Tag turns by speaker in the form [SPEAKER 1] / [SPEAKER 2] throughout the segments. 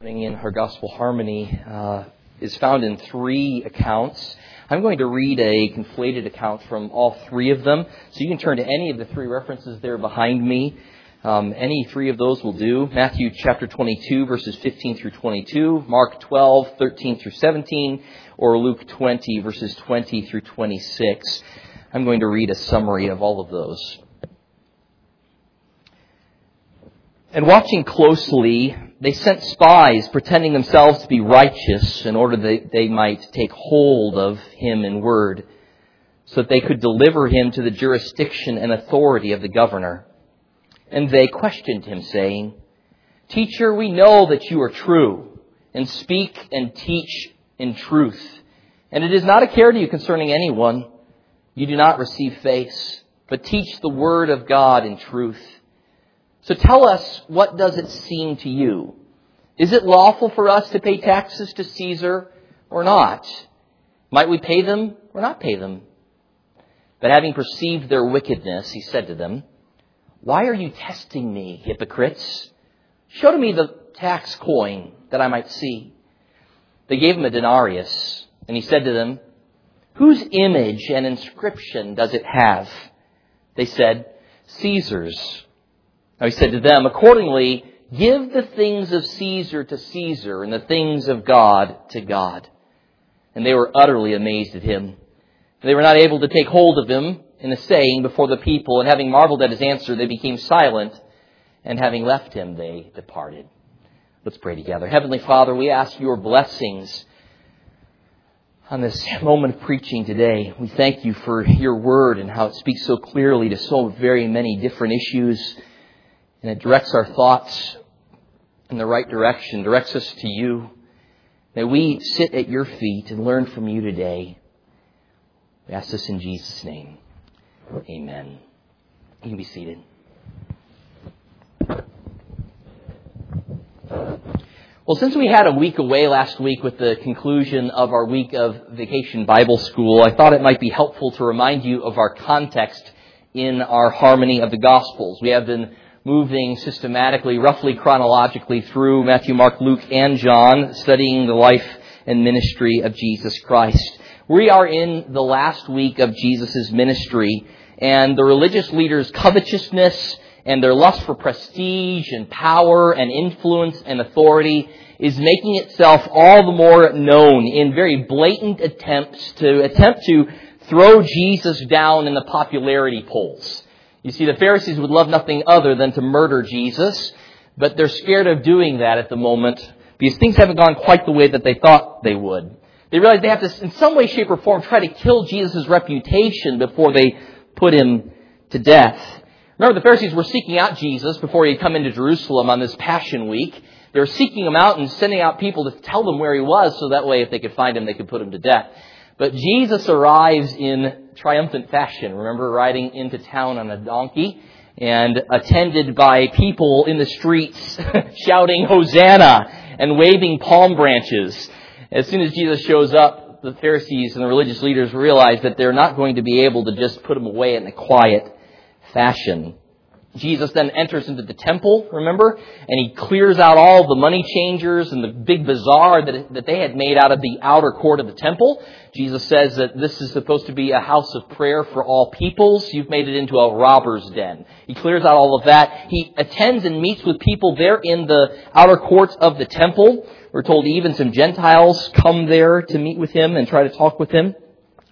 [SPEAKER 1] in her gospel harmony uh, is found in three accounts. I'm going to read a conflated account from all three of them, so you can turn to any of the three references there behind me. Um, any three of those will do. Matthew chapter 22, verses 15 through 22, Mark 12, 13 through 17, or Luke 20, verses 20 through 26. I'm going to read a summary of all of those. And watching closely, they sent spies pretending themselves to be righteous in order that they might take hold of him in word, so that they could deliver him to the jurisdiction and authority of the governor. And they questioned him, saying, Teacher, we know that you are true, and speak and teach in truth. And it is not a care to you concerning anyone. You do not receive face, but teach the word of God in truth. So tell us, what does it seem to you? Is it lawful for us to pay taxes to Caesar or not? Might we pay them or not pay them? But having perceived their wickedness, he said to them, Why are you testing me, hypocrites? Show to me the tax coin that I might see. They gave him a denarius, and he said to them, Whose image and inscription does it have? They said, Caesar's. Now he said to them, accordingly, give the things of Caesar to Caesar and the things of God to God. And they were utterly amazed at him. They were not able to take hold of him in a saying before the people, and having marveled at his answer, they became silent, and having left him, they departed. Let's pray together. Heavenly Father, we ask your blessings on this moment of preaching today. We thank you for your word and how it speaks so clearly to so very many different issues and it directs our thoughts in the right direction, directs us to you. May we sit at your feet and learn from you today. We ask this in Jesus' name. Amen. You can be seated. Well, since we had a week away last week with the conclusion of our week of vacation Bible school, I thought it might be helpful to remind you of our context in our harmony of the Gospels. We have been moving systematically, roughly chronologically through Matthew, Mark, Luke, and John, studying the life and ministry of Jesus Christ. We are in the last week of Jesus' ministry, and the religious leaders' covetousness and their lust for prestige and power and influence and authority is making itself all the more known in very blatant attempts to attempt to throw Jesus down in the popularity polls. You see, the Pharisees would love nothing other than to murder Jesus, but they're scared of doing that at the moment because things haven't gone quite the way that they thought they would. They realize they have to, in some way, shape, or form, try to kill Jesus' reputation before they put him to death. Remember, the Pharisees were seeking out Jesus before he had come into Jerusalem on this Passion Week. They were seeking him out and sending out people to tell them where he was so that way, if they could find him, they could put him to death. But Jesus arrives in triumphant fashion. Remember riding into town on a donkey and attended by people in the streets shouting Hosanna and waving palm branches. As soon as Jesus shows up, the Pharisees and the religious leaders realize that they're not going to be able to just put him away in a quiet fashion. Jesus then enters into the temple, remember? And he clears out all the money changers and the big bazaar that, that they had made out of the outer court of the temple. Jesus says that this is supposed to be a house of prayer for all peoples. You've made it into a robber's den. He clears out all of that. He attends and meets with people there in the outer courts of the temple. We're told even some Gentiles come there to meet with him and try to talk with him.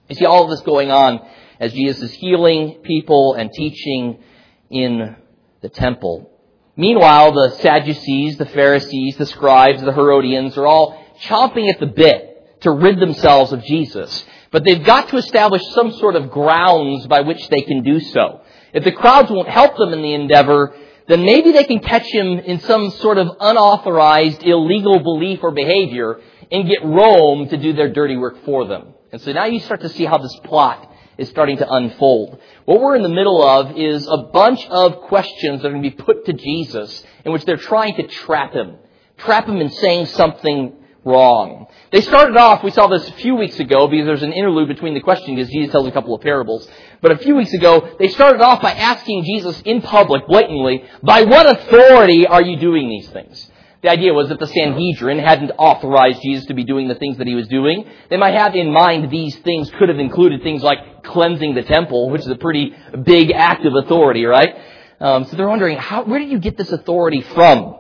[SPEAKER 1] You see all of this going on as Jesus is healing people and teaching in the temple. Meanwhile, the Sadducees, the Pharisees, the scribes, the Herodians are all chomping at the bit to rid themselves of Jesus. But they've got to establish some sort of grounds by which they can do so. If the crowds won't help them in the endeavor, then maybe they can catch him in some sort of unauthorized, illegal belief or behavior and get Rome to do their dirty work for them. And so now you start to see how this plot is starting to unfold. What we're in the middle of is a bunch of questions that are going to be put to Jesus in which they're trying to trap him. Trap him in saying something wrong. They started off, we saw this a few weeks ago because there's an interlude between the question because Jesus tells a couple of parables. But a few weeks ago, they started off by asking Jesus in public, blatantly, by what authority are you doing these things? The idea was that the Sanhedrin hadn't authorized Jesus to be doing the things that he was doing. They might have in mind these things could have included things like cleansing the temple, which is a pretty big act of authority, right? Um, so they're wondering, how, where did you get this authority from?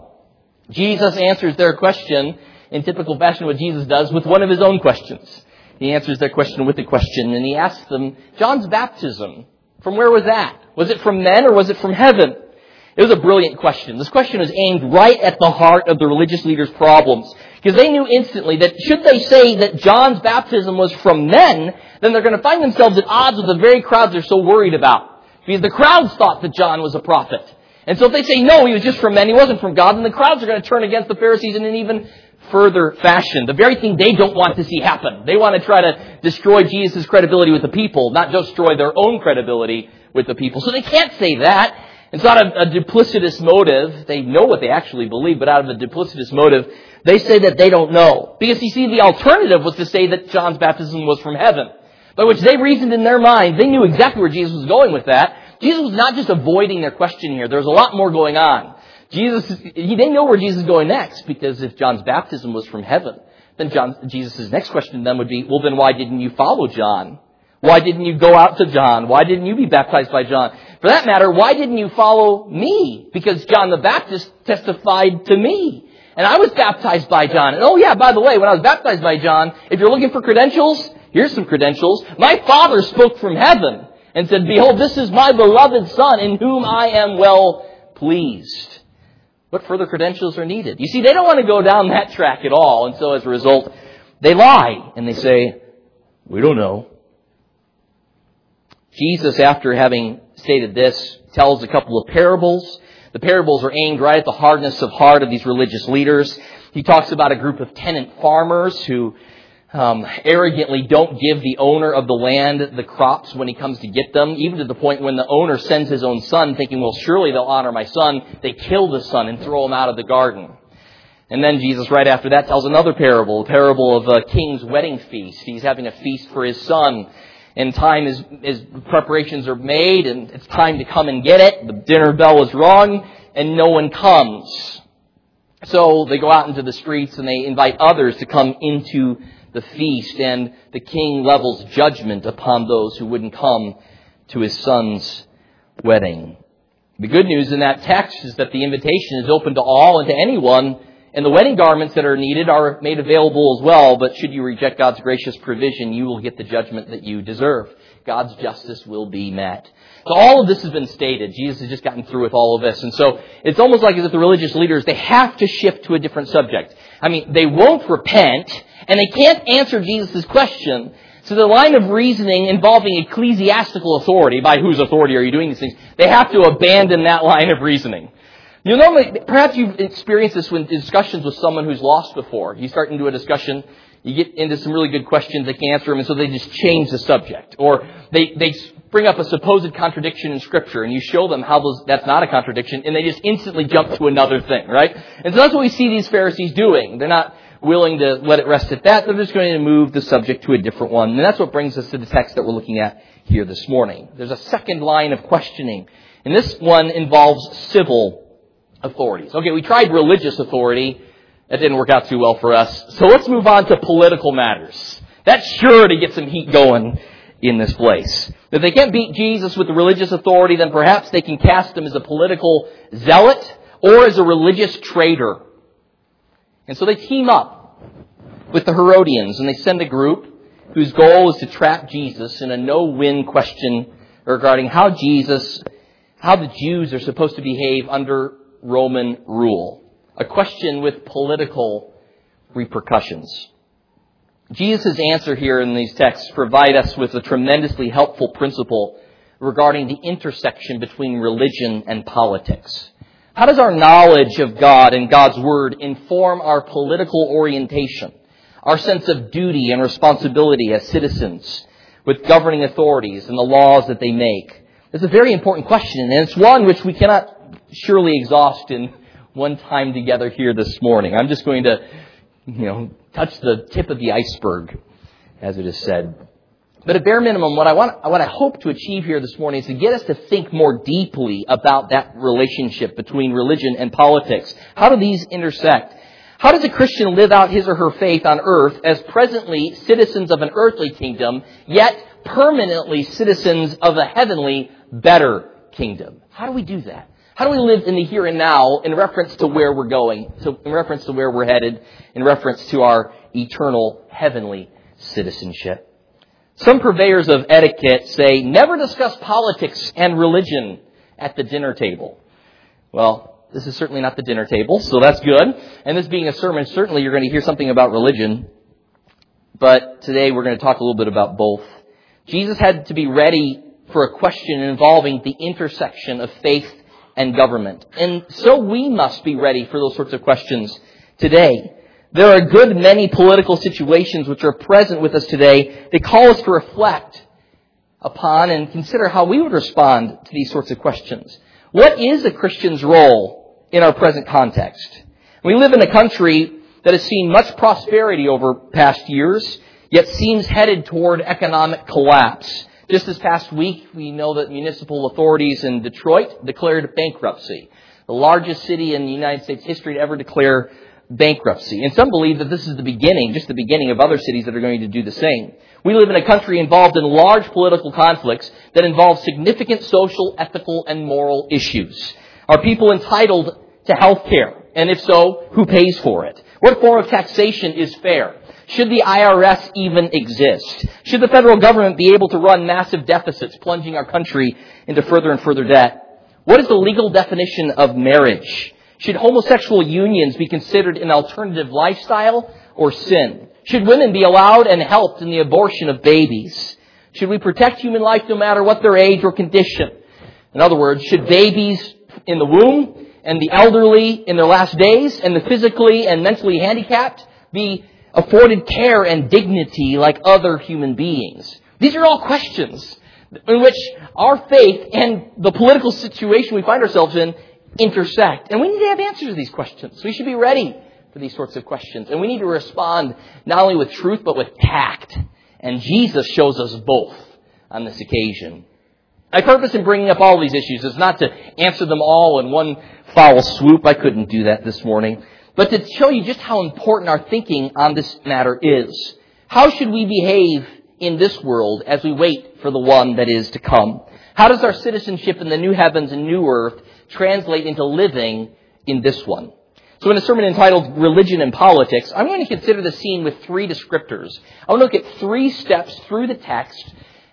[SPEAKER 1] Jesus answers their question in typical fashion what Jesus does with one of his own questions. He answers their question with a question and he asks them, John's baptism, from where was that? Was it from men or was it from heaven? It was a brilliant question. This question was aimed right at the heart of the religious leaders' problems. Because they knew instantly that should they say that John's baptism was from men, then they're going to find themselves at odds with the very crowds they're so worried about. Because the crowds thought that John was a prophet. And so if they say, no, he was just from men, he wasn't from God, then the crowds are going to turn against the Pharisees in an even further fashion. The very thing they don't want to see happen. They want to try to destroy Jesus' credibility with the people, not destroy their own credibility with the people. So they can't say that. It's not a, a duplicitous motive. They know what they actually believe, but out of a duplicitous motive, they say that they don't know. Because you see, the alternative was to say that John's baptism was from heaven. By which they reasoned in their mind, they knew exactly where Jesus was going with that. Jesus was not just avoiding their question here. There was a lot more going on. Jesus, he didn't know where Jesus is going next because if John's baptism was from heaven, then John, Jesus' next question then would be, well then why didn't you follow John? Why didn't you go out to John? Why didn't you be baptized by John? For that matter, why didn't you follow me? Because John the Baptist testified to me. And I was baptized by John. And oh yeah, by the way, when I was baptized by John, if you're looking for credentials, here's some credentials. My Father spoke from heaven and said, Behold, this is my beloved Son in whom I am well pleased. What further credentials are needed? You see, they don't want to go down that track at all, and so as a result, they lie and they say, We don't know. Jesus, after having stated this, tells a couple of parables. The parables are aimed right at the hardness of heart of these religious leaders. He talks about a group of tenant farmers who um, arrogantly don't give the owner of the land the crops when he comes to get them, even to the point when the owner sends his own son, thinking, well, surely they'll honor my son. They kill the son and throw him out of the garden. And then Jesus, right after that, tells another parable, a parable of a king's wedding feast. He's having a feast for his son, and time is, is preparations are made, and it's time to come and get it. The dinner bell is rung, and no one comes. So they go out into the streets and they invite others to come into the feast, and the king levels judgment upon those who wouldn't come to his son's wedding. The good news in that text is that the invitation is open to all and to anyone, and the wedding garments that are needed are made available as well, but should you reject God's gracious provision, you will get the judgment that you deserve. God's justice will be met. So all of this has been stated. Jesus has just gotten through with all of this. And so it's almost like as if the religious leaders, they have to shift to a different subject. I mean, they won't repent, and they can't answer Jesus' question. So the line of reasoning involving ecclesiastical authority, by whose authority are you doing these things, they have to abandon that line of reasoning. You normally, perhaps you've experienced this in discussions with someone who's lost before. You start into a discussion, you get into some really good questions, they can answer them, and so they just change the subject. Or they, they bring up a supposed contradiction in Scripture, and you show them how those, that's not a contradiction, and they just instantly jump to another thing, right? And so that's what we see these Pharisees doing. They're not willing to let it rest at that. They're just going to move the subject to a different one. And that's what brings us to the text that we're looking at here this morning. There's a second line of questioning. And this one involves civil authorities. Okay, we tried religious authority. That didn't work out too well for us. So let's move on to political matters. That's sure to get some heat going in this place. If they can't beat Jesus with the religious authority, then perhaps they can cast him as a political zealot or as a religious traitor. And so they team up with the Herodians and they send a group whose goal is to trap Jesus in a no-win question regarding how Jesus, how the Jews are supposed to behave under Roman rule. A question with political repercussions. Jesus' answer here in these texts provide us with a tremendously helpful principle regarding the intersection between religion and politics. How does our knowledge of God and God's Word inform our political orientation, our sense of duty and responsibility as citizens with governing authorities and the laws that they make? It's a very important question, and it's one which we cannot surely exhaust in one time together here this morning. I'm just going to, you know, touch the tip of the iceberg, as it is said. But at bare minimum, what I want, what I hope to achieve here this morning is to get us to think more deeply about that relationship between religion and politics. How do these intersect? How does a Christian live out his or her faith on earth as presently citizens of an earthly kingdom, yet permanently citizens of a heavenly, better kingdom? How do we do that? How do we live in the here and now in reference to where we're going, to, in reference to where we're headed, in reference to our eternal heavenly citizenship? Some purveyors of etiquette say never discuss politics and religion at the dinner table. Well, this is certainly not the dinner table, so that's good. And this being a sermon, certainly you're going to hear something about religion. But today we're going to talk a little bit about both. Jesus had to be ready for a question involving the intersection of faith and government. And so we must be ready for those sorts of questions today. There are a good many political situations which are present with us today. They call us to reflect upon and consider how we would respond to these sorts of questions. What is a Christian's role in our present context? We live in a country that has seen much prosperity over past years, yet seems headed toward economic collapse. Just this past week, we know that municipal authorities in Detroit declared bankruptcy. The largest city in the United States history to ever declare bankruptcy. And some believe that this is the beginning, just the beginning of other cities that are going to do the same. We live in a country involved in large political conflicts that involve significant social, ethical, and moral issues. Are people entitled to health care? And if so, who pays for it? What form of taxation is fair? Should the IRS even exist? Should the federal government be able to run massive deficits, plunging our country into further and further debt? What is the legal definition of marriage? Should homosexual unions be considered an alternative lifestyle or sin? Should women be allowed and helped in the abortion of babies? Should we protect human life no matter what their age or condition? In other words, should babies in the womb and the elderly in their last days and the physically and mentally handicapped be afforded care and dignity like other human beings? These are all questions in which our faith and the political situation we find ourselves in intersect. And we need to have answers to these questions. We should be ready for these sorts of questions. And we need to respond not only with truth, but with tact. And Jesus shows us both on this occasion. My purpose in bringing up all these issues is not to answer them all in one foul swoop. I couldn't do that this morning but to show you just how important our thinking on this matter is. How should we behave in this world as we wait for the one that is to come? How does our citizenship in the new heavens and new earth translate into living in this one? So in a sermon entitled Religion and Politics, I'm going to consider the scene with three descriptors. I want to look at three steps through the text,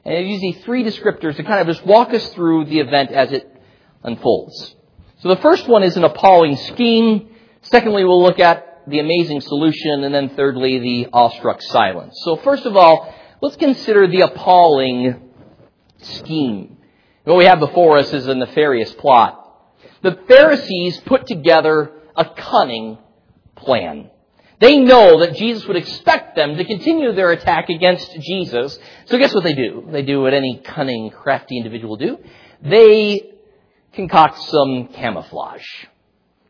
[SPEAKER 1] and I use these three descriptors to kind of just walk us through the event as it unfolds. So the first one is an appalling scheme. Secondly, we'll look at the amazing solution, and then thirdly, the awestruck silence. So first of all, let's consider the appalling scheme. What we have before us is a nefarious plot. The Pharisees put together a cunning plan. They know that Jesus would expect them to continue their attack against Jesus. So guess what they do? They do what any cunning, crafty individual do. They concoct some camouflage.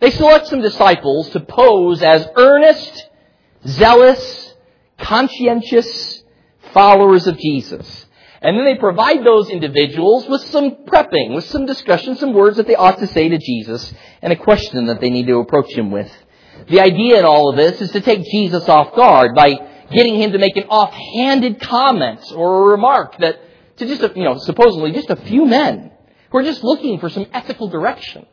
[SPEAKER 1] They select some disciples to pose as earnest, zealous, conscientious followers of Jesus. And then they provide those individuals with some prepping, with some discussion, some words that they ought to say to Jesus, and a question that they need to approach him with. The idea in all of this is to take Jesus off guard by getting him to make an offhanded comment or a remark that to just, you know, supposedly just a few men who are just looking for some ethical direction.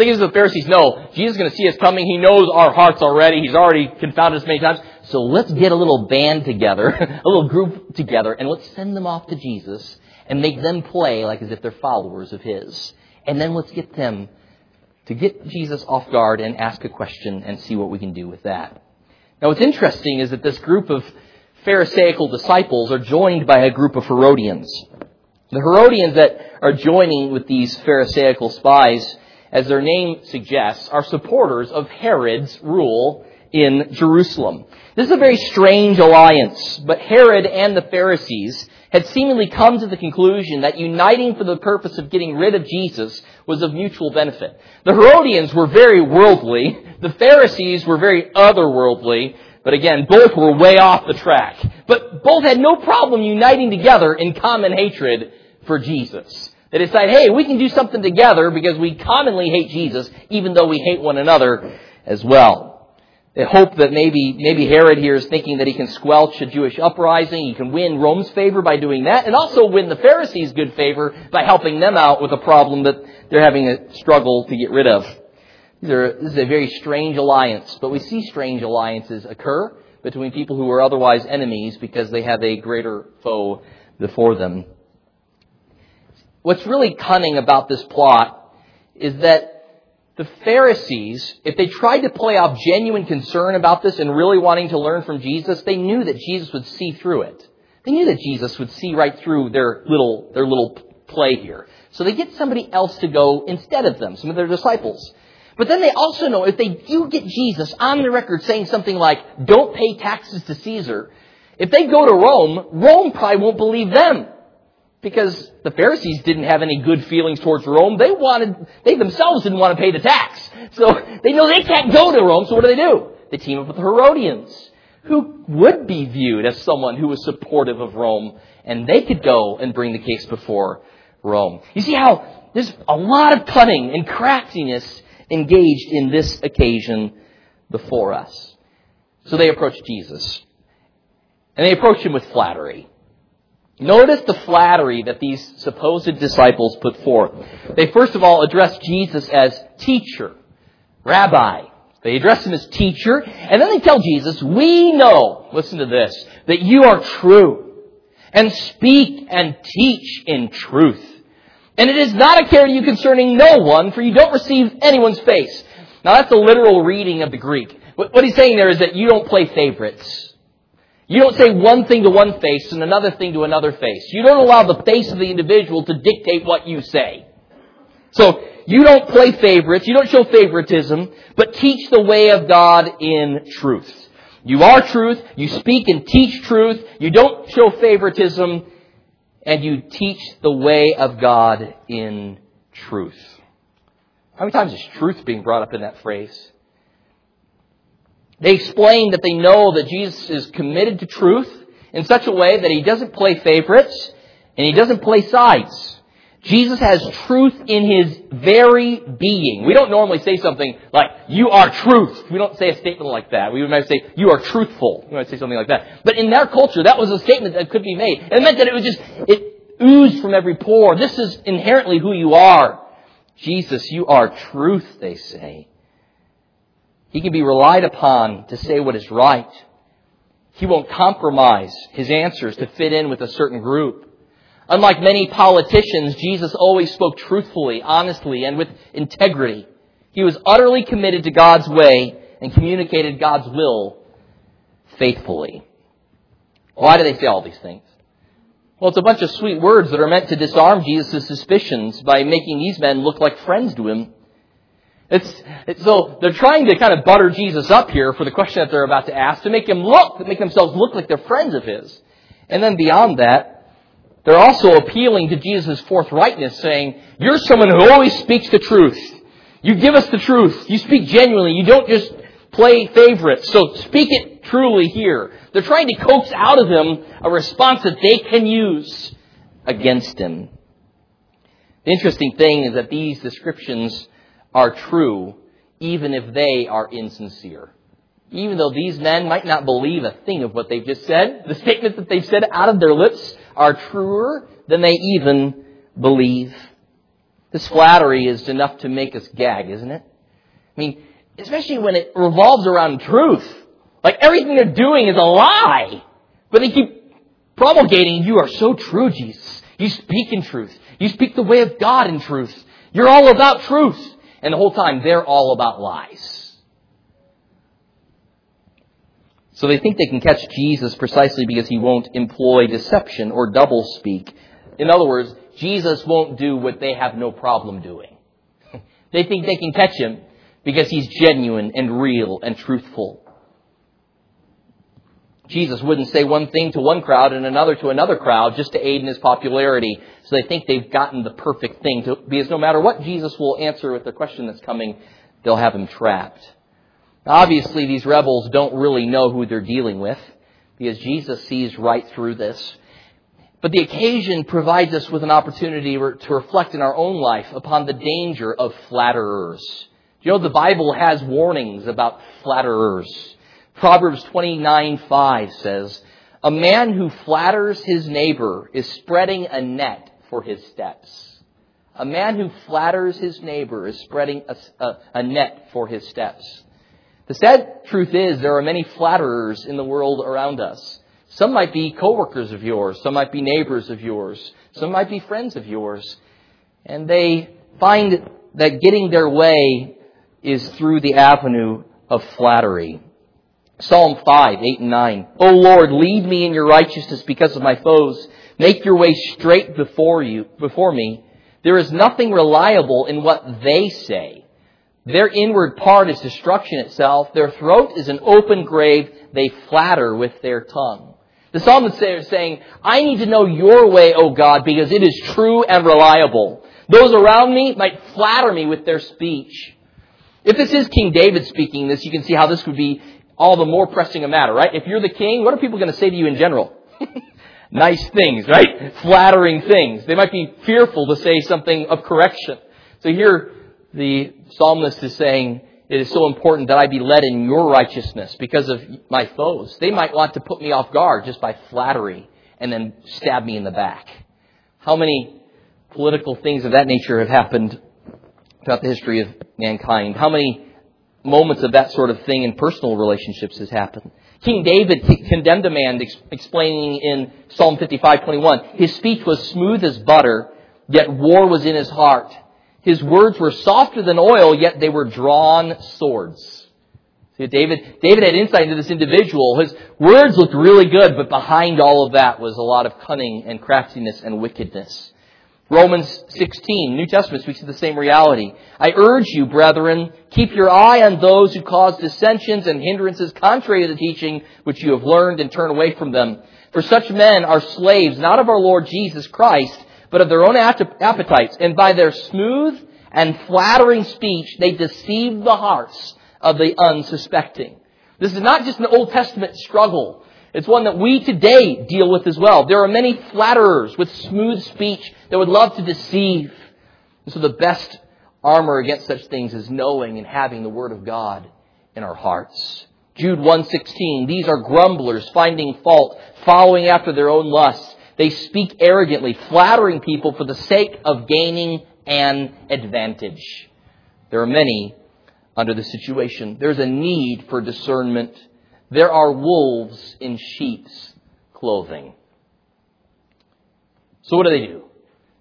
[SPEAKER 1] Thing is, the Pharisees know Jesus is going to see us coming. He knows our hearts already. He's already confounded us many times. So let's get a little band together, a little group together, and let's send them off to Jesus and make them play like as if they're followers of His. And then let's get them to get Jesus off guard and ask a question and see what we can do with that. Now, what's interesting is that this group of Pharisaical disciples are joined by a group of Herodians. The Herodians that are joining with these Pharisaical spies as their name suggests, are supporters of Herod's rule in Jerusalem. This is a very strange alliance, but Herod and the Pharisees had seemingly come to the conclusion that uniting for the purpose of getting rid of Jesus was of mutual benefit. The Herodians were very worldly, the Pharisees were very otherworldly, but again, both were way off the track. But both had no problem uniting together in common hatred for Jesus. They decide, hey, we can do something together because we commonly hate Jesus, even though we hate one another as well. They hope that maybe, maybe Herod here is thinking that he can squelch a Jewish uprising, he can win Rome's favor by doing that, and also win the Pharisees' good favor by helping them out with a problem that they're having a struggle to get rid of. This is a very strange alliance, but we see strange alliances occur between people who are otherwise enemies because they have a greater foe before them. What's really cunning about this plot is that the Pharisees, if they tried to play off genuine concern about this and really wanting to learn from Jesus, they knew that Jesus would see through it. They knew that Jesus would see right through their little, their little play here. So they get somebody else to go instead of them, some of their disciples. But then they also know if they do get Jesus on the record saying something like, don't pay taxes to Caesar, if they go to Rome, Rome probably won't believe them because the Pharisees didn't have any good feelings towards Rome. They wanted, they themselves didn't want to pay the tax. So they know they can't go to Rome, so what do they do? They team up with the Herodians, who would be viewed as someone who was supportive of Rome, and they could go and bring the case before Rome. You see how there's a lot of cunning and craftiness engaged in this occasion before us. So they approach Jesus. And they approach him with flattery. Notice the flattery that these supposed disciples put forth. They first of all address Jesus as teacher, rabbi. They address him as teacher, and then they tell Jesus, we know, listen to this, that you are true, and speak and teach in truth. And it is not a care to you concerning no one, for you don't receive anyone's face. Now that's a literal reading of the Greek. What he's saying there is that you don't play favorites. You don't say one thing to one face and another thing to another face. You don't allow the face of the individual to dictate what you say. So, you don't play favorites, you don't show favoritism, but teach the way of God in truth. You are truth, you speak and teach truth, you don't show favoritism, and you teach the way of God in truth. How many times is truth being brought up in that phrase? They explain that they know that Jesus is committed to truth in such a way that he doesn't play favorites and he doesn't play sides. Jesus has truth in his very being. We don't normally say something like, you are truth. We don't say a statement like that. We might say, you are truthful. We might say something like that. But in their culture, that was a statement that could be made. It meant that it was just, it oozed from every pore. This is inherently who you are. Jesus, you are truth, they say. He can be relied upon to say what is right. He won't compromise his answers to fit in with a certain group. Unlike many politicians, Jesus always spoke truthfully, honestly, and with integrity. He was utterly committed to God's way and communicated God's will faithfully. Why do they say all these things? Well, it's a bunch of sweet words that are meant to disarm Jesus' suspicions by making these men look like friends to him it's, it's, so they're trying to kind of butter Jesus up here for the question that they're about to ask to make him look, to make themselves look like they're friends of his. And then beyond that, they're also appealing to Jesus' forthrightness, saying, You're someone who always speaks the truth. You give us the truth. You speak genuinely. You don't just play favorites. So speak it truly here. They're trying to coax out of him a response that they can use against him. The interesting thing is that these descriptions are true even if they are insincere. Even though these men might not believe a thing of what they've just said, the statements that they've said out of their lips are truer than they even believe. This flattery is enough to make us gag, isn't it? I mean, especially when it revolves around truth. Like everything they're doing is a lie. But they keep promulgating, you are so true, Jesus. You speak in truth. You speak the way of God in truth. You're all about truth. And the whole time, they're all about lies. So they think they can catch Jesus precisely because he won't employ deception or doublespeak. In other words, Jesus won't do what they have no problem doing. they think they can catch him because he's genuine and real and truthful. Jesus wouldn't say one thing to one crowd and another to another crowd just to aid in his popularity. So they think they've gotten the perfect thing to, because no matter what Jesus will answer with the question that's coming, they'll have him trapped. obviously, these rebels don't really know who they're dealing with because Jesus sees right through this. But the occasion provides us with an opportunity to reflect in our own life upon the danger of flatterers. You know, the Bible has warnings about flatterers. Proverbs 29:5 says, "A man who flatters his neighbor is spreading a net for his steps." A man who flatters his neighbor is spreading a, a, a net for his steps. The sad truth is there are many flatterers in the world around us. Some might be coworkers of yours, some might be neighbors of yours, some might be friends of yours, and they find that getting their way is through the avenue of flattery. Psalm 5, 8 and 9. O Lord, lead me in your righteousness because of my foes. Make your way straight before you, before me. There is nothing reliable in what they say. Their inward part is destruction itself. Their throat is an open grave. They flatter with their tongue. The psalmist is saying, I need to know your way, O God, because it is true and reliable. Those around me might flatter me with their speech. If this is King David speaking this, you can see how this would be all the more pressing a matter, right? If you're the king, what are people going to say to you in general? nice things, right? Flattering things. They might be fearful to say something of correction. So here, the psalmist is saying, it is so important that I be led in your righteousness because of my foes. They might want to put me off guard just by flattery and then stab me in the back. How many political things of that nature have happened throughout the history of mankind. How many moments of that sort of thing in personal relationships has happened? King David condemned a man explaining in Psalm 55:21, his speech was smooth as butter, yet war was in his heart. His words were softer than oil, yet they were drawn swords. See, David, David had insight into this individual. His words looked really good, but behind all of that was a lot of cunning and craftiness and wickedness. Romans 16, New Testament speaks of the same reality. I urge you, brethren, keep your eye on those who cause dissensions and hindrances contrary to the teaching which you have learned and turn away from them. For such men are slaves not of our Lord Jesus Christ, but of their own appetites, and by their smooth and flattering speech they deceive the hearts of the unsuspecting. This is not just an Old Testament struggle. It's one that we today deal with as well. There are many flatterers with smooth speech that would love to deceive. And so the best armor against such things is knowing and having the Word of God in our hearts. Jude 1:16 These are grumblers, finding fault, following after their own lusts. They speak arrogantly, flattering people for the sake of gaining an advantage. There are many under the situation. There's a need for discernment there are wolves in sheep's clothing. So what do they do?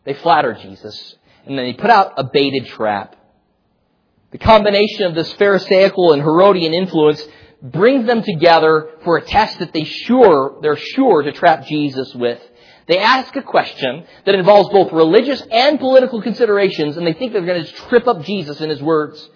[SPEAKER 1] They flatter Jesus, and then they put out a baited trap. The combination of this Pharisaical and Herodian influence brings them together for a test that they sure, they're sure to trap Jesus with. They ask a question that involves both religious and political considerations, and they think they're going to trip up Jesus in his words.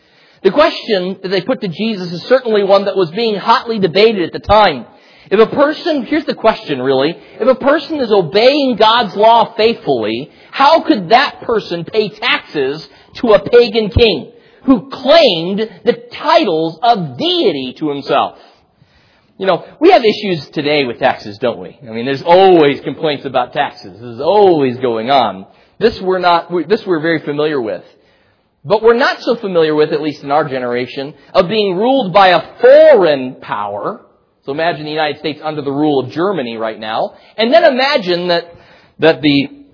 [SPEAKER 1] The question that they put to Jesus is certainly one that was being hotly debated at the time. If a person, here's the question really, if a person is obeying God's law faithfully, how could that person pay taxes to a pagan king who claimed the titles of deity to himself? You know, we have issues today with taxes, don't we? I mean, there's always complaints about taxes. This is always going on. This we're not, this we're very familiar with. But we're not so familiar with, at least in our generation, of being ruled by a foreign power. So imagine the United States under the rule of Germany right now. And then imagine that, that the,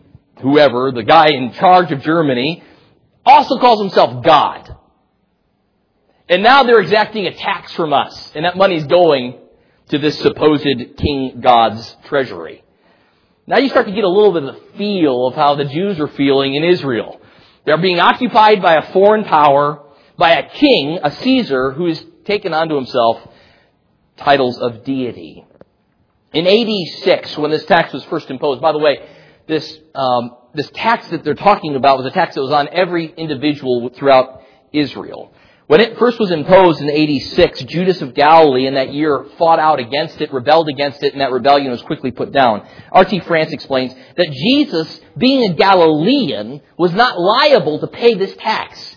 [SPEAKER 1] whoever, the guy in charge of Germany, also calls himself God. And now they're exacting a tax from us. And that money's going to this supposed King God's treasury. Now you start to get a little bit of the feel of how the Jews are feeling in Israel. They're being occupied by a foreign power, by a king, a Caesar, who has taken onto himself titles of deity. In AD 6, when this tax was first imposed, by the way, this, um, this tax that they're talking about was a tax that was on every individual throughout Israel. When it first was imposed in 86, Judas of Galilee in that year fought out against it, rebelled against it, and that rebellion was quickly put down. R.T. France explains that Jesus, being a Galilean, was not liable to pay this tax.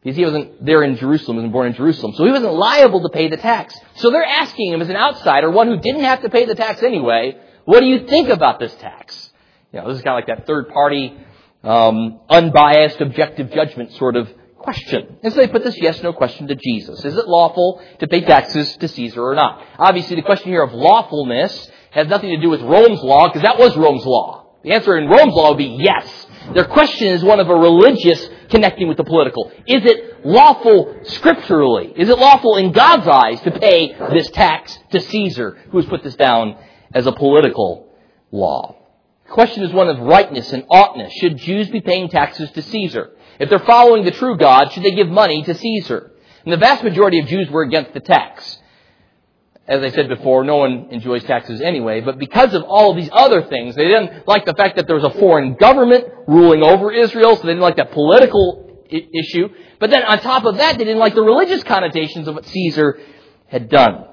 [SPEAKER 1] Because he wasn't there in Jerusalem, wasn't born in Jerusalem. So he wasn't liable to pay the tax. So they're asking him as an outsider, one who didn't have to pay the tax anyway, what do you think about this tax? You know, this is kind of like that third party, um, unbiased, objective judgment sort of question. And so they put this yes no question to Jesus. Is it lawful to pay taxes to Caesar or not? Obviously, the question here of lawfulness has nothing to do with Rome's law, because that was Rome's law. The answer in Rome's law would be yes. Their question is one of a religious connecting with the political. Is it lawful scripturally? Is it lawful in God's eyes to pay this tax to Caesar, who has put this down as a political law? The question is one of rightness and oughtness. Should Jews be paying taxes to Caesar? If they're following the true God, should they give money to Caesar? And the vast majority of Jews were against the tax. As I said before, no one enjoys taxes anyway, but because of all of these other things, they didn't like the fact that there was a foreign government ruling over Israel, so they didn't like that political I- issue. But then on top of that, they didn't like the religious connotations of what Caesar had done.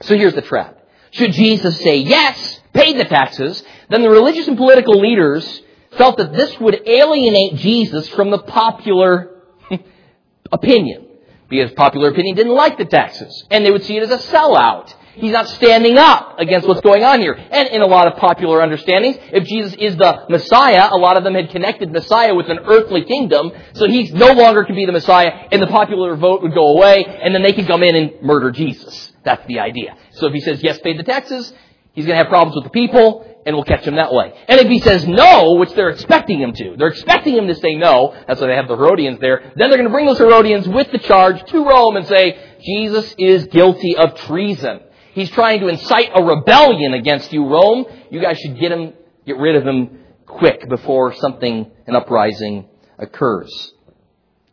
[SPEAKER 1] So here's the trap. Should Jesus say yes, pay the taxes, then the religious and political leaders felt that this would alienate Jesus from the popular opinion. Because popular opinion didn't like the taxes. And they would see it as a sellout. He's not standing up against what's going on here. And in a lot of popular understandings, if Jesus is the Messiah, a lot of them had connected Messiah with an earthly kingdom, so he no longer can be the Messiah, and the popular vote would go away, and then they could come in and murder Jesus. That's the idea. So if he says yes, pay the taxes, he's going to have problems with the people, and we'll catch him that way. And if he says no, which they're expecting him to, they're expecting him to say no, that's why they have the Herodians there, then they're going to bring those Herodians with the charge to Rome and say, Jesus is guilty of treason. He's trying to incite a rebellion against you, Rome. You guys should get him, get rid of him quick before something, an uprising occurs.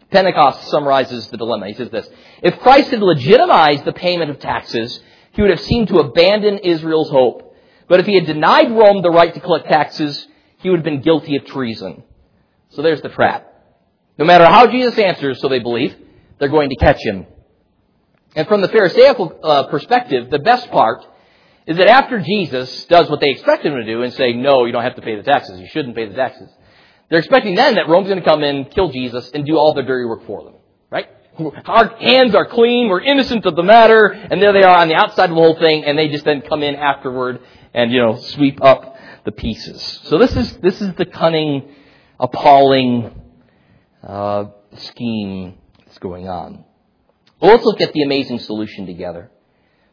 [SPEAKER 1] Pentecost summarizes the dilemma. He says this, if Christ had legitimized the payment of taxes, he would have seemed to abandon Israel's hope but if he had denied Rome the right to collect taxes, he would have been guilty of treason. So there's the trap. No matter how Jesus answers, so they believe, they're going to catch him. And from the Pharisaical uh, perspective, the best part is that after Jesus does what they expect him to do and say, no, you don't have to pay the taxes, you shouldn't pay the taxes, they're expecting then that Rome's going to come in, kill Jesus, and do all the dirty work for them. Right? Our hands are clean, we're innocent of the matter, and there they are on the outside of the whole thing, and they just then come in afterward and, you know, sweep up the pieces. So this is, this is the cunning, appalling, uh, scheme that's going on. Well, let's look at the amazing solution together.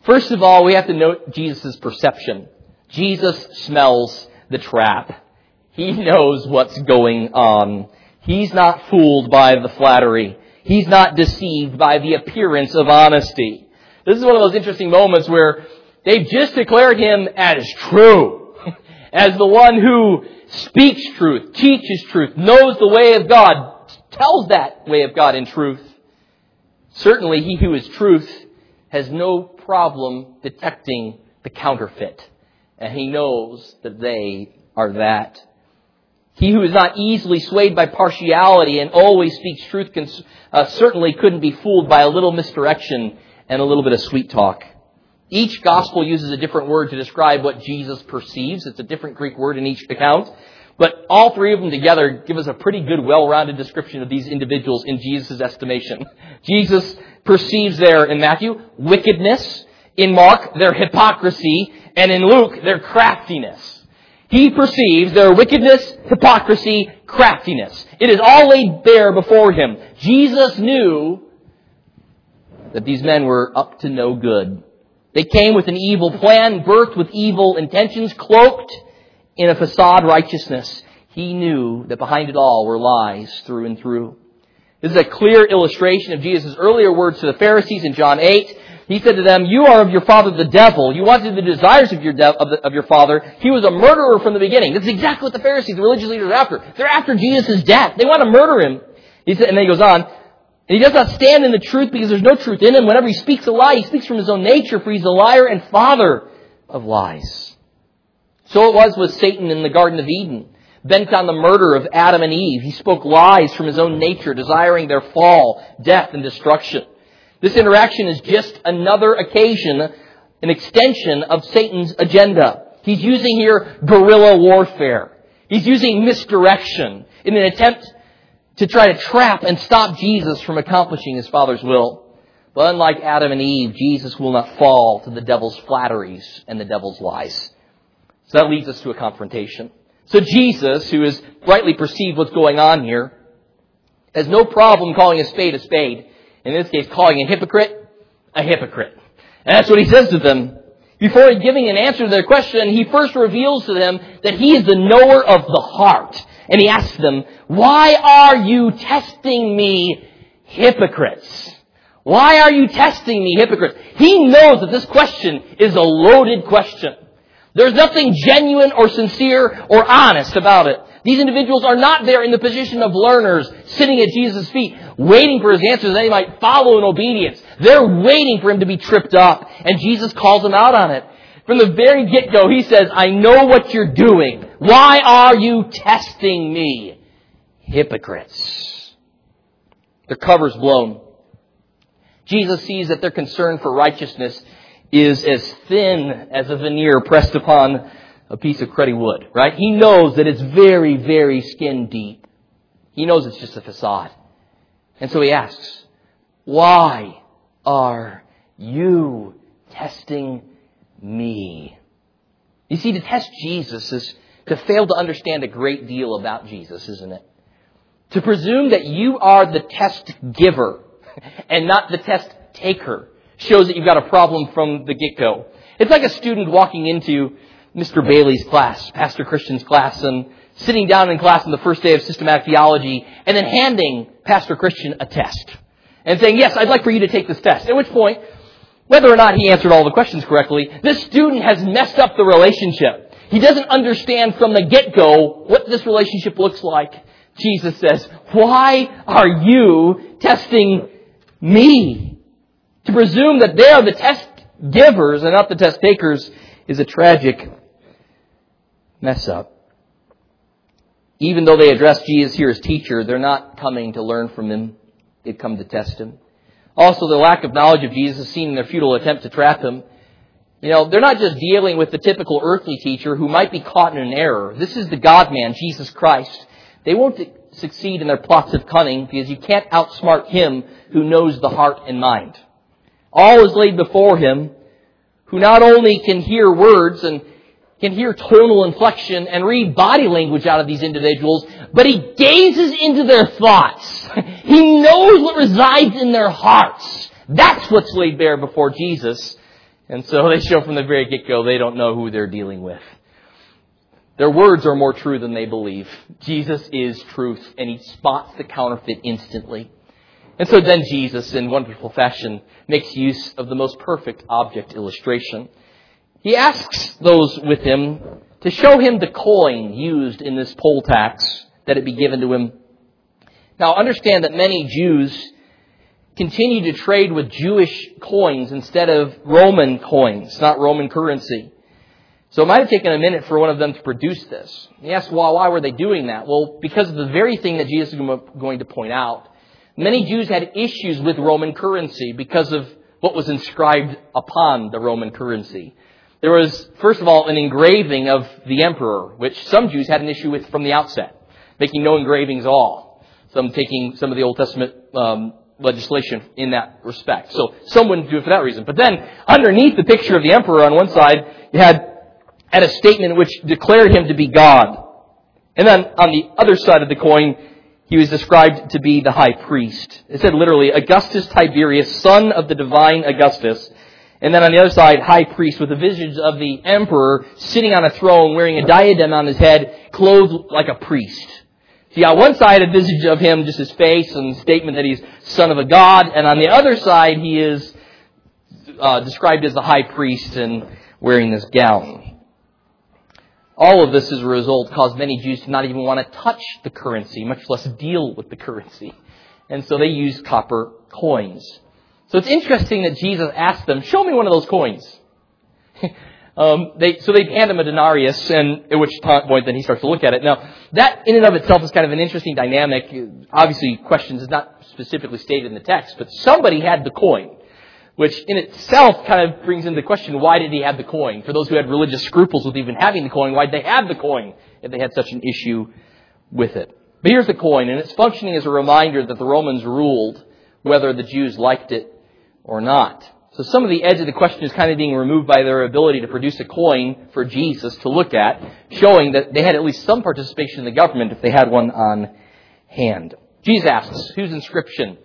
[SPEAKER 1] First of all, we have to note Jesus' perception. Jesus smells the trap. He knows what's going on. He's not fooled by the flattery. He's not deceived by the appearance of honesty. This is one of those interesting moments where They've just declared him as true, as the one who speaks truth, teaches truth, knows the way of God, tells that way of God in truth. Certainly, he who is truth has no problem detecting the counterfeit, and he knows that they are that. He who is not easily swayed by partiality and always speaks truth can, uh, certainly couldn't be fooled by a little misdirection and a little bit of sweet talk. Each gospel uses a different word to describe what Jesus perceives. It's a different Greek word in each account. But all three of them together give us a pretty good, well-rounded description of these individuals in Jesus' estimation. Jesus perceives their, in Matthew, wickedness. In Mark, their hypocrisy. And in Luke, their craftiness. He perceives their wickedness, hypocrisy, craftiness. It is all laid bare before him. Jesus knew that these men were up to no good. They came with an evil plan, birthed with evil intentions, cloaked in a facade righteousness. He knew that behind it all were lies through and through. This is a clear illustration of Jesus' earlier words to the Pharisees in John 8. He said to them, You are of your father the devil. You wanted the desires of your, de- of, the, of your father. He was a murderer from the beginning. That's exactly what the Pharisees, the religious leaders, are after. They're after Jesus' death. They want to murder him. He said, and then he goes on, and he does not stand in the truth because there's no truth in him. Whenever he speaks a lie, he speaks from his own nature, for he's a liar and father of lies. So it was with Satan in the Garden of Eden. Bent on the murder of Adam and Eve, he spoke lies from his own nature, desiring their fall, death, and destruction. This interaction is just another occasion, an extension of Satan's agenda. He's using here guerrilla warfare. He's using misdirection in an attempt to try to trap and stop Jesus from accomplishing his Father's will. But unlike Adam and Eve, Jesus will not fall to the devil's flatteries and the devil's lies. So that leads us to a confrontation. So Jesus, who has rightly perceived what's going on here, has no problem calling a spade a spade. In this case, calling a hypocrite a hypocrite. And that's what he says to them. Before giving an answer to their question, he first reveals to them that he is the knower of the heart. And he asks them, why are you testing me, hypocrites? Why are you testing me, hypocrites? He knows that this question is a loaded question. There's nothing genuine or sincere or honest about it. These individuals are not there in the position of learners sitting at Jesus' feet, waiting for his answers that they might follow in obedience. They're waiting for him to be tripped up, and Jesus calls them out on it. From the very get-go, he says, I know what you're doing. Why are you testing me? Hypocrites. Their cover's blown. Jesus sees that their concern for righteousness is as thin as a veneer pressed upon a piece of cruddy wood, right? He knows that it's very, very skin deep. He knows it's just a facade. And so he asks, why are you testing me? You see, to test Jesus is to fail to understand a great deal about Jesus, isn't it? To presume that you are the test giver and not the test taker shows that you've got a problem from the get-go. It's like a student walking into Mr. Bailey's class, Pastor Christian's class, and sitting down in class on the first day of systematic theology, and then handing Pastor Christian a test. And saying, yes, I'd like for you to take this test. At which point, whether or not he answered all the questions correctly, this student has messed up the relationship. He doesn't understand from the get-go what this relationship looks like. Jesus says, why are you testing me? To presume that they are the test givers and not the test takers is a tragic mess up. Even though they address Jesus here as teacher, they're not coming to learn from him. They've come to test him. Also, the lack of knowledge of Jesus is seen in their futile attempt to trap him. You know, they're not just dealing with the typical earthly teacher who might be caught in an error. This is the God-man, Jesus Christ. They won't succeed in their plots of cunning because you can't outsmart him who knows the heart and mind. All is laid before him, who not only can hear words and can hear tonal inflection and read body language out of these individuals, but he gazes into their thoughts. He knows what resides in their hearts. That's what's laid bare before Jesus. And so they show from the very get-go they don't know who they're dealing with. Their words are more true than they believe. Jesus is truth, and he spots the counterfeit instantly. And so then Jesus, in wonderful fashion, makes use of the most perfect object illustration. He asks those with him to show him the coin used in this poll tax that it be given to him. Now understand that many Jews continue to trade with Jewish coins instead of Roman coins, not Roman currency. So it might have taken a minute for one of them to produce this. He asked, well, why were they doing that? Well, because of the very thing that Jesus is going to point out. Many Jews had issues with Roman currency because of what was inscribed upon the Roman currency. There was, first of all, an engraving of the emperor, which some Jews had an issue with from the outset, making no engravings at all. Some taking some of the Old Testament um, legislation in that respect. So some wouldn't do it for that reason. But then, underneath the picture of the emperor on one side, you had, had a statement which declared him to be God. And then on the other side of the coin, he was described to be the high priest. It said literally, Augustus Tiberius, son of the divine Augustus. And then on the other side, high priest with the visage of the emperor sitting on a throne wearing a diadem on his head, clothed like a priest. See, on one side, a visage of him, just his face and statement that he's son of a god. And on the other side, he is uh, described as the high priest and wearing this gown. All of this as a result caused many Jews to not even want to touch the currency, much less deal with the currency. And so they used copper coins. So it's interesting that Jesus asked them, show me one of those coins. um, they, so they hand him a denarius, and at which point then he starts to look at it. Now, that in and of itself is kind of an interesting dynamic. Obviously, questions is not specifically stated in the text, but somebody had the coin which in itself kind of brings into question why did he have the coin? For those who had religious scruples with even having the coin, why did they have the coin if they had such an issue with it? But here's the coin, and it's functioning as a reminder that the Romans ruled whether the Jews liked it or not. So some of the edge of the question is kind of being removed by their ability to produce a coin for Jesus to look at, showing that they had at least some participation in the government if they had one on hand. Jesus asks, whose inscription,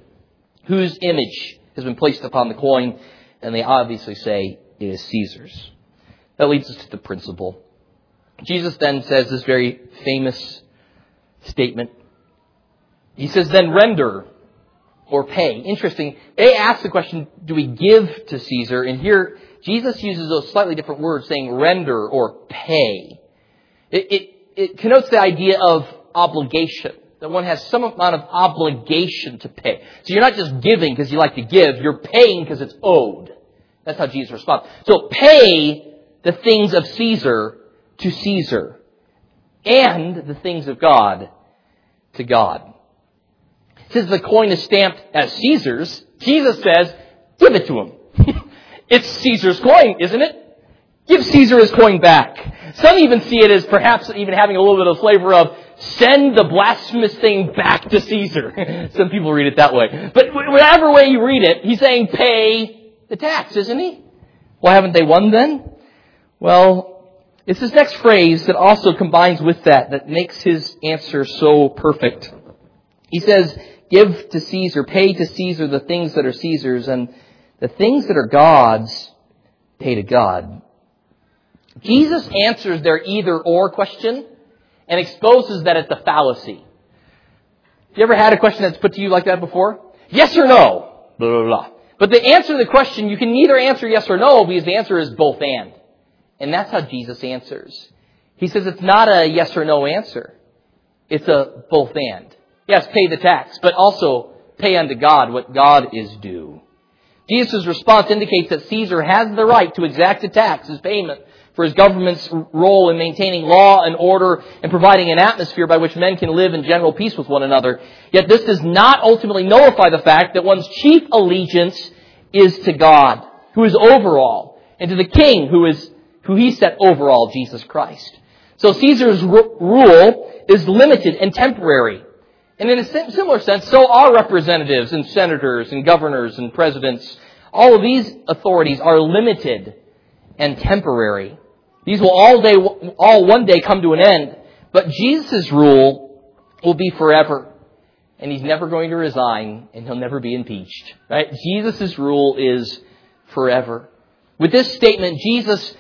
[SPEAKER 1] whose image has been placed upon the coin? And they obviously say it is Caesar's. That leads us to the principle. Jesus then says this very famous statement. He says, then render or pay. Interesting. They ask the question, do we give to Caesar? And here, Jesus uses those slightly different words, saying render or pay. It, it, it connotes the idea of obligation. That one has some amount of obligation to pay. So you're not just giving because you like to give, you're paying because it's owed. That's how Jesus responds. So pay the things of Caesar to Caesar and the things of God to God. Since the coin is stamped as Caesar's, Jesus says, give it to him. it's Caesar's coin, isn't it? Give Caesar his coin back. Some even see it as perhaps even having a little bit of flavor of send the blasphemous thing back to Caesar. Some people read it that way. But whatever way you read it, he's saying pay the tax, isn't he? Why haven't they won then? Well, it's this next phrase that also combines with that that makes his answer so perfect. He says, give to Caesar, pay to Caesar the things that are Caesar's, and the things that are God's, pay to God. Jesus answers their either or question and exposes that it's a fallacy. Have you ever had a question that's put to you like that before? Yes or no? Blah, blah, blah. But the answer to the question, you can neither answer yes or no because the answer is both and. And that's how Jesus answers. He says it's not a yes or no answer. It's a both and. Yes, pay the tax, but also pay unto God what God is due. Jesus' response indicates that Caesar has the right to exact a tax as payment for his government's role in maintaining law and order and providing an atmosphere by which men can live in general peace with one another. Yet this does not ultimately nullify the fact that one's chief allegiance is to God, who is over all, and to the king who is, who he set over all, Jesus Christ. So Caesar's rule is limited and temporary. And in a similar sense, so are representatives and senators and governors and presidents. All of these authorities are limited and temporary. These will all day, all one day come to an end. But Jesus' rule will be forever. And he's never going to resign and he'll never be impeached. Right? Jesus' rule is forever. With this statement, Jesus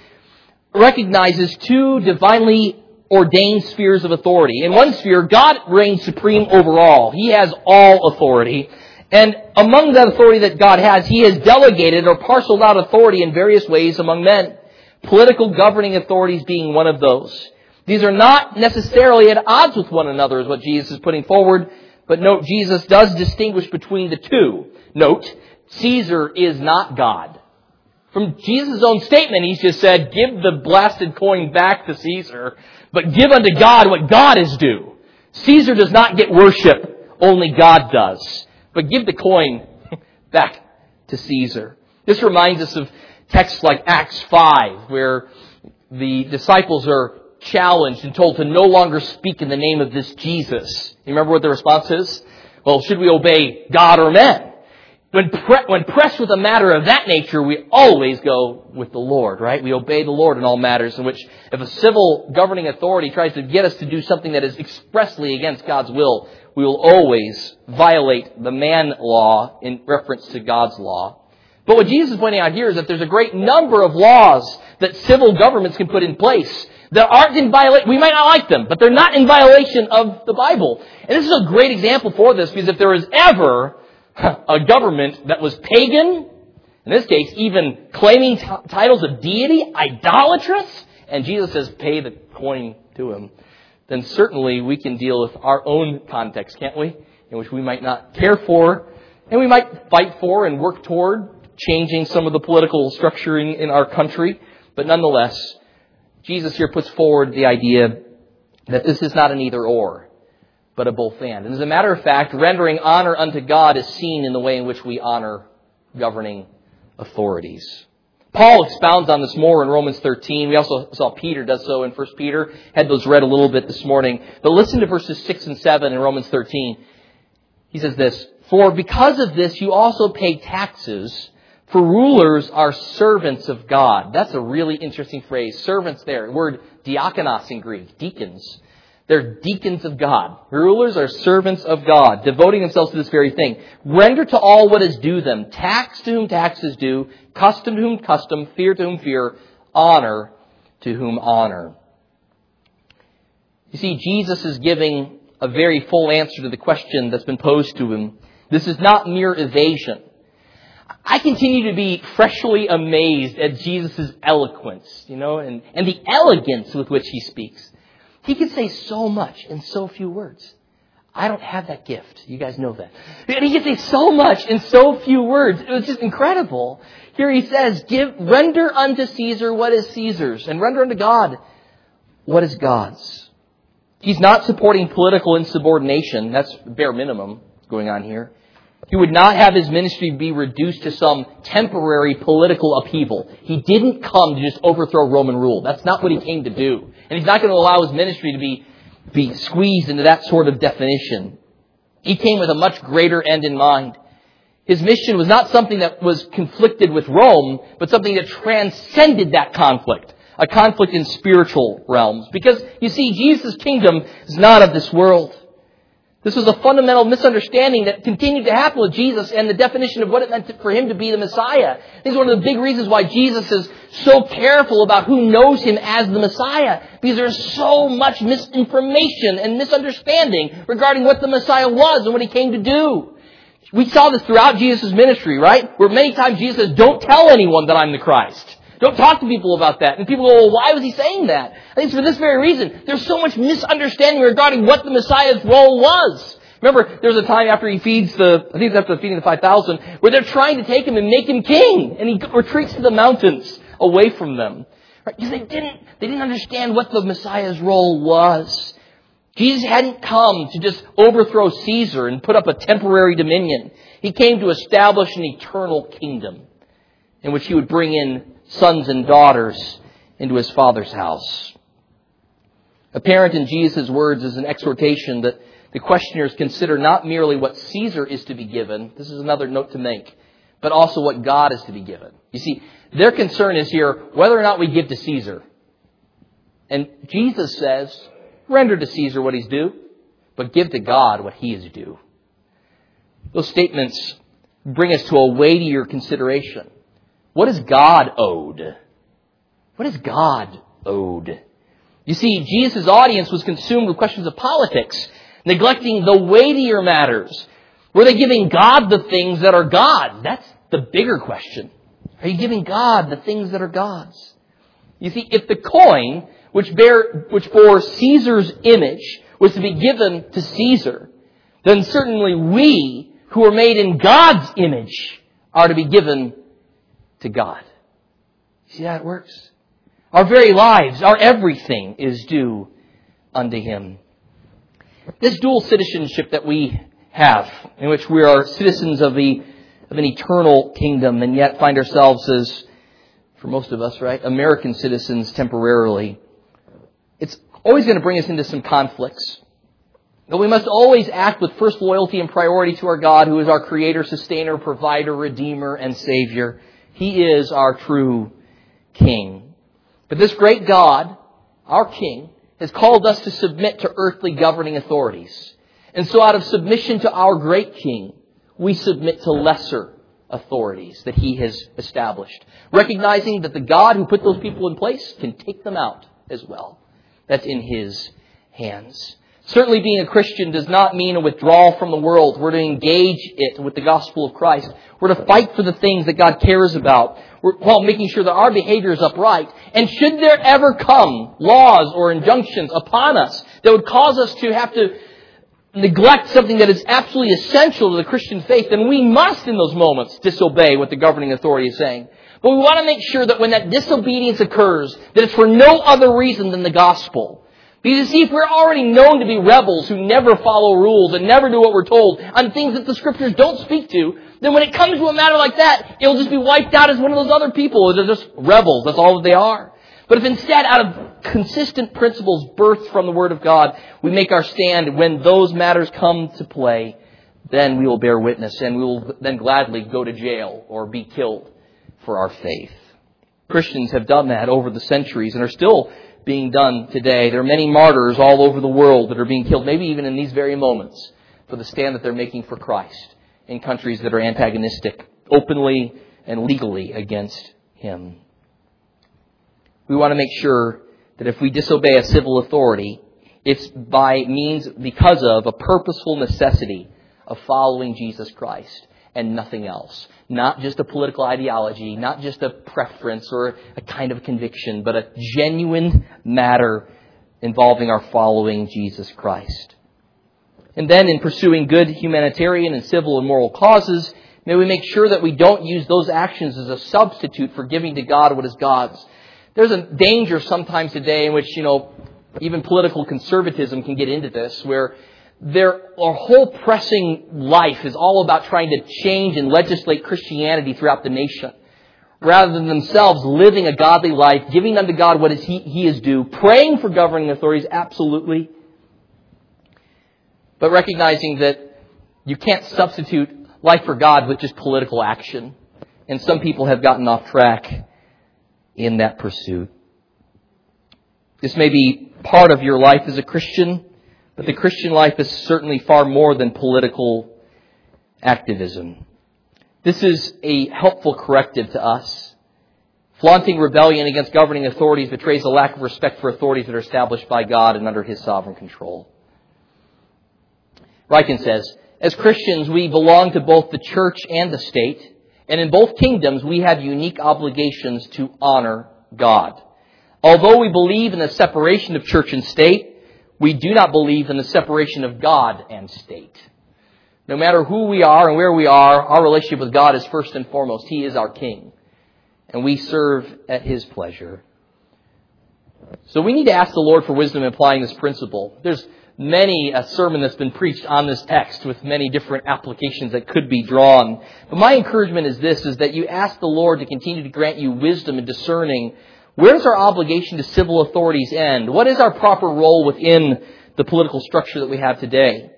[SPEAKER 1] recognizes two divinely ordained spheres of authority. In one sphere, God reigns supreme over all. He has all authority. And among that authority that God has, He has delegated or parceled out authority in various ways among men. Political governing authorities being one of those. These are not necessarily at odds with one another is what Jesus is putting forward, but note Jesus does distinguish between the two. Note, Caesar is not God. From Jesus' own statement, he just said, give the blasted coin back to Caesar but give unto God what God is due. Caesar does not get worship, only God does. But give the coin back to Caesar. This reminds us of texts like Acts 5, where the disciples are challenged and told to no longer speak in the name of this Jesus. You remember what the response is? Well, should we obey God or men? When, pre- when pressed with a matter of that nature, we always go with the Lord, right? We obey the Lord in all matters in which if a civil governing authority tries to get us to do something that is expressly against God's will, we will always violate the man law in reference to God's law. But what Jesus is pointing out here is that there's a great number of laws that civil governments can put in place that aren't in violation. We might not like them, but they're not in violation of the Bible. And this is a great example for this because if there is ever a government that was pagan, in this case, even claiming t- titles of deity, idolatrous, and Jesus says, pay the coin to him, then certainly we can deal with our own context, can't we? In which we might not care for, and we might fight for and work toward changing some of the political structuring in our country. But nonetheless, Jesus here puts forward the idea that this is not an either or but a both and. And as a matter of fact, rendering honor unto God is seen in the way in which we honor governing authorities. Paul expounds on this more in Romans 13. We also saw Peter does so in 1 Peter. Had those read a little bit this morning. But listen to verses 6 and 7 in Romans 13. He says this, For because of this you also pay taxes, for rulers are servants of God. That's a really interesting phrase. Servants there. Word diakonos in Greek. Deacons. They're deacons of God. Rulers are servants of God, devoting themselves to this very thing. Render to all what is due them. Tax to whom tax is due. Custom to whom custom. Fear to whom fear. Honor to whom honor. You see, Jesus is giving a very full answer to the question that's been posed to him. This is not mere evasion. I continue to be freshly amazed at Jesus' eloquence, you know, and, and the elegance with which he speaks. He can say so much in so few words. I don't have that gift. You guys know that. And he can say so much in so few words. It was just incredible. Here he says, give, render unto Caesar what is Caesar's, and render unto God what is God's. He's not supporting political insubordination. That's bare minimum going on here. He would not have his ministry be reduced to some temporary political upheaval. He didn't come to just overthrow Roman rule. That's not what he came to do. And he's not going to allow his ministry to be, be squeezed into that sort of definition. He came with a much greater end in mind. His mission was not something that was conflicted with Rome, but something that transcended that conflict. A conflict in spiritual realms. Because, you see, Jesus' kingdom is not of this world. This was a fundamental misunderstanding that continued to happen with Jesus and the definition of what it meant for him to be the Messiah. This is one of the big reasons why Jesus is so careful about who knows him as the Messiah. Because there's so much misinformation and misunderstanding regarding what the Messiah was and what he came to do. We saw this throughout Jesus' ministry, right? Where many times Jesus says, don't tell anyone that I'm the Christ. Don't talk to people about that. And people go, well, why was he saying that? I think it's for this very reason. There's so much misunderstanding regarding what the Messiah's role was. Remember, there's a time after he feeds the, I think it's after feeding the 5,000, where they're trying to take him and make him king. And he retreats to the mountains away from them. Right? Because they didn't, they didn't understand what the Messiah's role was. Jesus hadn't come to just overthrow Caesar and put up a temporary dominion. He came to establish an eternal kingdom in which he would bring in sons and daughters into his father's house. Apparent in Jesus' words is an exhortation that the questioners consider not merely what Caesar is to be given, this is another note to make, but also what God is to be given. You see, their concern is here whether or not we give to Caesar. And Jesus says, render to Caesar what he's due, but give to God what he is due. Those statements bring us to a weightier consideration. What is God owed? What is God owed? You see, Jesus' audience was consumed with questions of politics, neglecting the weightier matters. Were they giving God the things that are God? That's the bigger question. Are you giving God the things that are God's? You see, if the coin, which, bear, which bore Caesar's image, was to be given to Caesar, then certainly we, who are made in God's image, are to be given to God. See how it works? Our very lives, our everything is due unto Him. This dual citizenship that we have, in which we are citizens of the of an eternal kingdom and yet find ourselves as, for most of us, right, American citizens temporarily, it's always going to bring us into some conflicts. But we must always act with first loyalty and priority to our God, who is our creator, sustainer, provider, redeemer, and savior. He is our true King. But this great God, our King, has called us to submit to earthly governing authorities. And so out of submission to our great King, we submit to lesser authorities that He has established. Recognizing that the God who put those people in place can take them out as well. That's in His hands. Certainly being a Christian does not mean a withdrawal from the world. We're to engage it with the gospel of Christ. We're to fight for the things that God cares about while making sure that our behavior is upright. And should there ever come laws or injunctions upon us that would cause us to have to neglect something that is absolutely essential to the Christian faith, then we must in those moments disobey what the governing authority is saying. But we want to make sure that when that disobedience occurs, that it's for no other reason than the gospel. Because you see, if we're already known to be rebels who never follow rules and never do what we're told on things that the scriptures don't speak to, then when it comes to a matter like that, it'll just be wiped out as one of those other people. They're just rebels. That's all that they are. But if instead, out of consistent principles birthed from the Word of God, we make our stand when those matters come to play, then we will bear witness and we will then gladly go to jail or be killed for our faith. Christians have done that over the centuries and are still being done today. There are many martyrs all over the world that are being killed, maybe even in these very moments, for the stand that they're making for Christ in countries that are antagonistic, openly and legally against Him. We want to make sure that if we disobey a civil authority, it's by means, because of a purposeful necessity of following Jesus Christ and nothing else. Not just a political ideology, not just a preference or a kind of conviction, but a genuine matter involving our following Jesus Christ. And then in pursuing good humanitarian and civil and moral causes, may we make sure that we don't use those actions as a substitute for giving to God what is God's. There's a danger sometimes today in which, you know, even political conservatism can get into this, where their whole pressing life is all about trying to change and legislate Christianity throughout the nation. Rather than themselves living a godly life, giving unto God what is he, he is due, praying for governing authorities, absolutely. But recognizing that you can't substitute life for God with just political action. And some people have gotten off track in that pursuit. This may be part of your life as a Christian. But the Christian life is certainly far more than political activism. This is a helpful corrective to us. Flaunting rebellion against governing authorities betrays a lack of respect for authorities that are established by God and under His sovereign control. Ryken says, as Christians, we belong to both the church and the state, and in both kingdoms, we have unique obligations to honor God. Although we believe in the separation of church and state, we do not believe in the separation of God and state. No matter who we are and where we are, our relationship with God is first and foremost. He is our King. And we serve at His pleasure. So we need to ask the Lord for wisdom in applying this principle. There's many a sermon that's been preached on this text with many different applications that could be drawn. But my encouragement is this, is that you ask the Lord to continue to grant you wisdom in discerning where does our obligation to civil authorities end? What is our proper role within the political structure that we have today?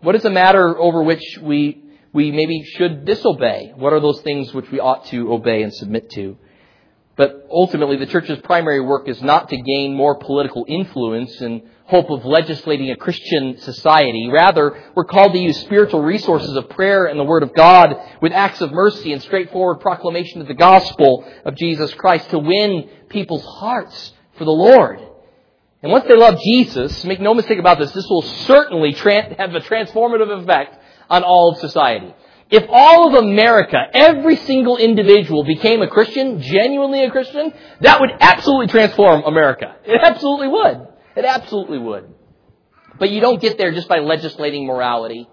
[SPEAKER 1] What is a matter over which we, we maybe should disobey? What are those things which we ought to obey and submit to? But ultimately, the church's primary work is not to gain more political influence in hope of legislating a Christian society. Rather, we're called to use spiritual resources of prayer and the Word of God with acts of mercy and straightforward proclamation of the gospel of Jesus Christ to win people's hearts for the Lord. And once they love Jesus, make no mistake about this, this will certainly have a transformative effect on all of society. If all of America, every single individual became a Christian, genuinely a Christian, that would absolutely transform America. It absolutely would. It absolutely would. But you don't get there just by legislating morality.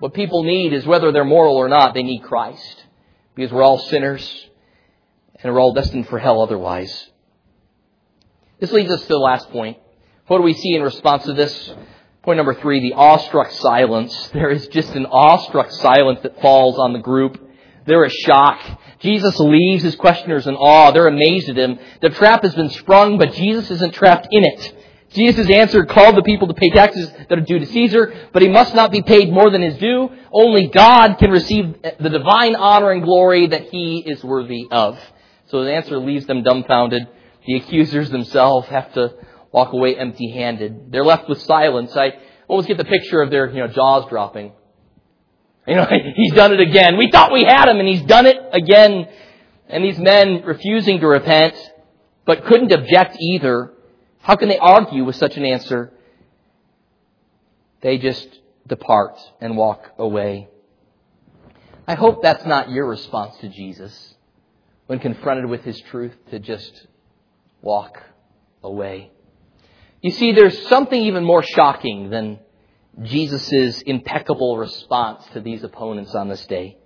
[SPEAKER 1] What people need is whether they're moral or not, they need Christ. Because we're all sinners and we're all destined for hell otherwise. This leads us to the last point. What do we see in response to this? Point number three, the awestruck silence. There is just an awestruck silence that falls on the group. They're a shock. Jesus leaves his questioners in awe. They're amazed at him. The trap has been sprung, but Jesus isn't trapped in it. Jesus' answer called the people to pay taxes that are due to Caesar, but he must not be paid more than his due. Only God can receive the divine honor and glory that he is worthy of. So the answer leaves them dumbfounded. The accusers themselves have to walk away empty handed. They're left with silence. I always get the picture of their, you know, jaws dropping. You know, he's done it again. We thought we had him and he's done it again. And these men refusing to repent, but couldn't object either how can they argue with such an answer? They just depart and walk away. I hope that's not your response to Jesus when confronted with his truth to just walk away. You see, there's something even more shocking than Jesus' impeccable response to these opponents on this day.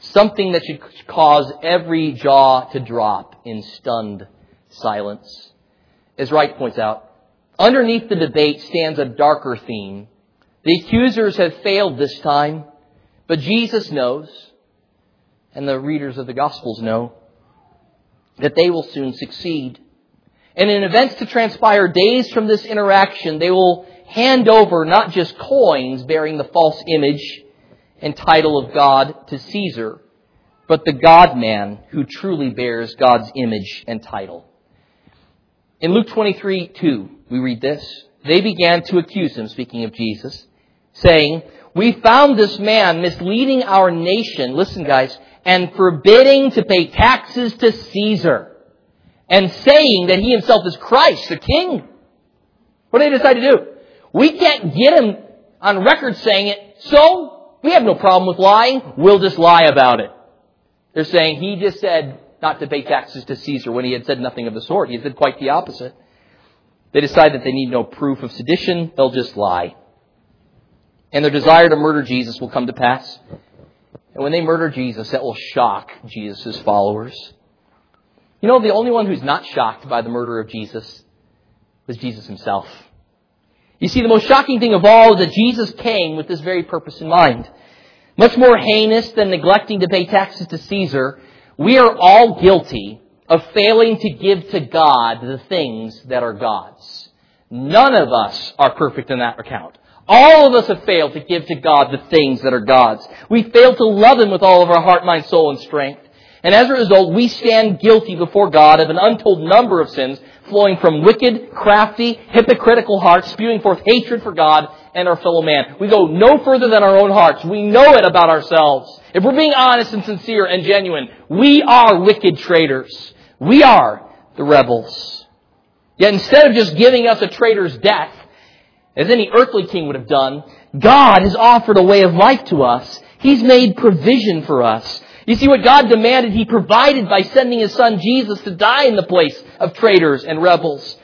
[SPEAKER 1] Something that should cause every jaw to drop in stunned silence as Wright points out, underneath the debate stands a darker theme. The accusers have failed this time, but Jesus knows, and the readers of the Gospels know, that they will soon succeed. And in events to transpire days from this interaction, they will hand over not just coins bearing the false image and title of God to Caesar, but the God man who truly bears God's image and title. In Luke 23, 2, we read this. They began to accuse him, speaking of Jesus, saying, We found this man misleading our nation, listen guys, and forbidding to pay taxes to Caesar, and saying that he himself is Christ, the king. What do they decide to do? We can't get him on record saying it, so we have no problem with lying. We'll just lie about it. They're saying he just said not to pay taxes to Caesar when he had said nothing of the sort. He had said quite the opposite. They decide that they need no proof of sedition. They'll just lie. And their desire to murder Jesus will come to pass. And when they murder Jesus, that will shock Jesus' followers. You know, the only one who's not shocked by the murder of Jesus was Jesus himself. You see, the most shocking thing of all is that Jesus came with this very purpose in mind. Much more heinous than neglecting to pay taxes to Caesar, we are all guilty of failing to give to God the things that are God's. None of us are perfect in that account. All of us have failed to give to God the things that are God's. We fail to love Him with all of our heart, mind, soul, and strength. And as a result, we stand guilty before God of an untold number of sins flowing from wicked, crafty, hypocritical hearts, spewing forth hatred for God and our fellow man. We go no further than our own hearts. We know it about ourselves. If we're being honest and sincere and genuine, we are wicked traitors. We are the rebels. Yet instead of just giving us a traitor's death, as any earthly king would have done, God has offered a way of life to us. He's made provision for us. You see, what God demanded, He provided by sending His Son Jesus to die in the place of traitors and rebels.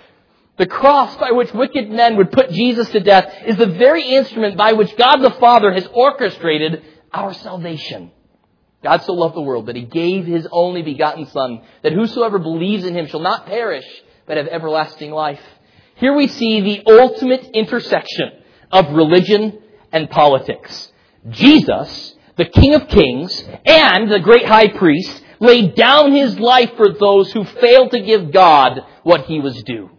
[SPEAKER 1] The cross by which wicked men would put Jesus to death is the very instrument by which God the Father has orchestrated our salvation. God so loved the world that he gave his only begotten Son, that whosoever believes in him shall not perish, but have everlasting life. Here we see the ultimate intersection of religion and politics. Jesus, the King of Kings, and the great high priest, laid down his life for those who failed to give God what he was due.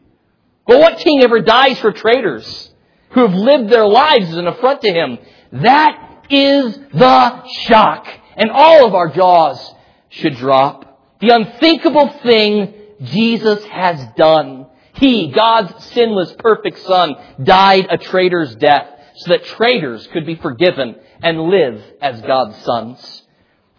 [SPEAKER 1] But what king ever dies for traitors who have lived their lives as an affront to him? That is the shock and all of our jaws should drop. The unthinkable thing Jesus has done. He, God's sinless, perfect Son, died a traitor's death so that traitors could be forgiven and live as God's sons.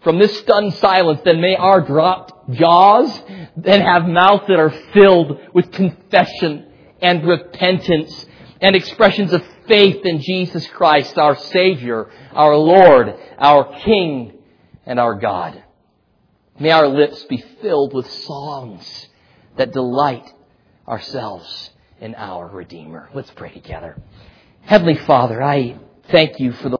[SPEAKER 1] From this stunned silence, then may our dropped jaws then have mouths that are filled with confession and repentance and expressions of faith in Jesus Christ, our Savior, our Lord, our King, and our God. May our lips be filled with songs that delight ourselves in our Redeemer. Let's pray together. Heavenly Father, I thank you for the